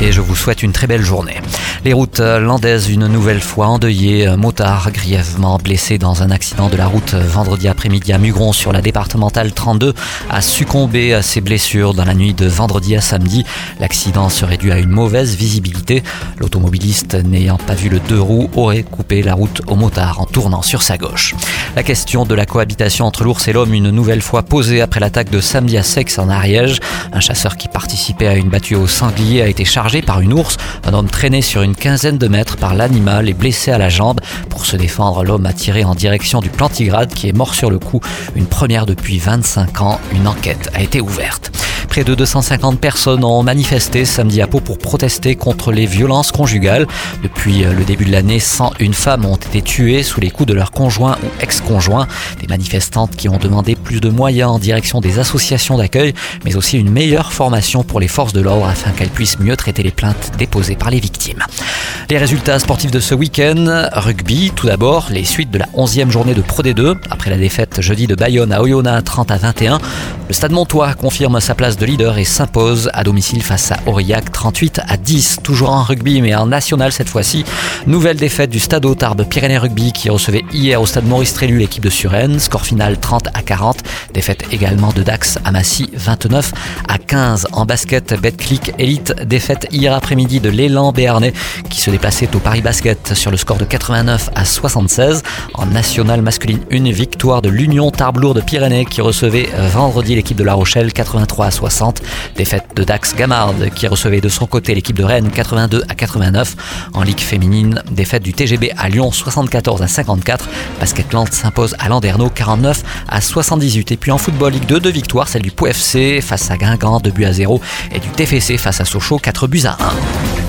Et je vous souhaite une très belle journée. Les routes landaises une nouvelle fois endeuillées. Un motard grièvement blessé dans un accident de la route vendredi après-midi à Mugron sur la départementale 32 a succombé à ses blessures dans la nuit de vendredi à samedi. L'accident serait dû à une mauvaise visibilité. L'automobiliste n'ayant pas vu le deux roues aurait coupé la route au motard en tournant sur sa gauche. La question de la cohabitation entre l'ours et l'homme une nouvelle fois posée après l'attaque de samedi à Sex en Ariège. Un chasseur qui participait à une battue au sanglier a été chargé par une ours. Un homme traîné sur une quinzaine de mètres par l'animal et blessé à la jambe. Pour se défendre, l'homme a tiré en direction du plantigrade qui est mort sur le coup. Une première depuis 25 ans. Une enquête a été ouverte. Près de 250 personnes ont manifesté samedi à Pau pour protester contre les violences conjugales. Depuis le début de l'année, 101 femmes ont été tuées sous les coups de leur conjoint ou ex-conjoint. Des manifestantes qui ont demandé plus de moyens en direction des associations d'accueil, mais aussi une meilleure formation pour les forces de l'ordre afin qu'elles puissent mieux traiter les plaintes déposées par les victimes. Les résultats sportifs de ce week-end, rugby tout d'abord, les suites de la 11e journée de Pro D2, après la défaite jeudi de Bayonne à Oyonnax 30 à 21. Le Stade Montois confirme sa place de leader et s'impose à domicile face à Aurillac 38 à 10, toujours en rugby mais en national cette fois-ci. Nouvelle défaite du Stade Tarbes Pyrénées Rugby qui recevait hier au Stade Maurice Trélu l'équipe de Suresnes, score final 30 à 40. Défaite également de Dax à Massy 29 à 15 en basket Betclic Elite. Défaite hier après-midi de l'élan béarnais qui se déplaçait au Paris Basket sur le score de 89 à 76. En national masculine, une victoire de l'Union Tarbes de Pyrénées qui recevait vendredi l'équipe de La Rochelle 83 à 60. Défaite de Dax Gamard qui recevait de son côté l'équipe de Rennes 82 à 89. En Ligue féminine, défaite du TGB à Lyon 74 à 54. Basketland s'impose à Landerneau 49 à 78. Et puis en football Ligue 2, deux victoires, celle du POFC face à Guingamp 2 buts à 0 et du TFC face à Sochaux 4 buts à 1.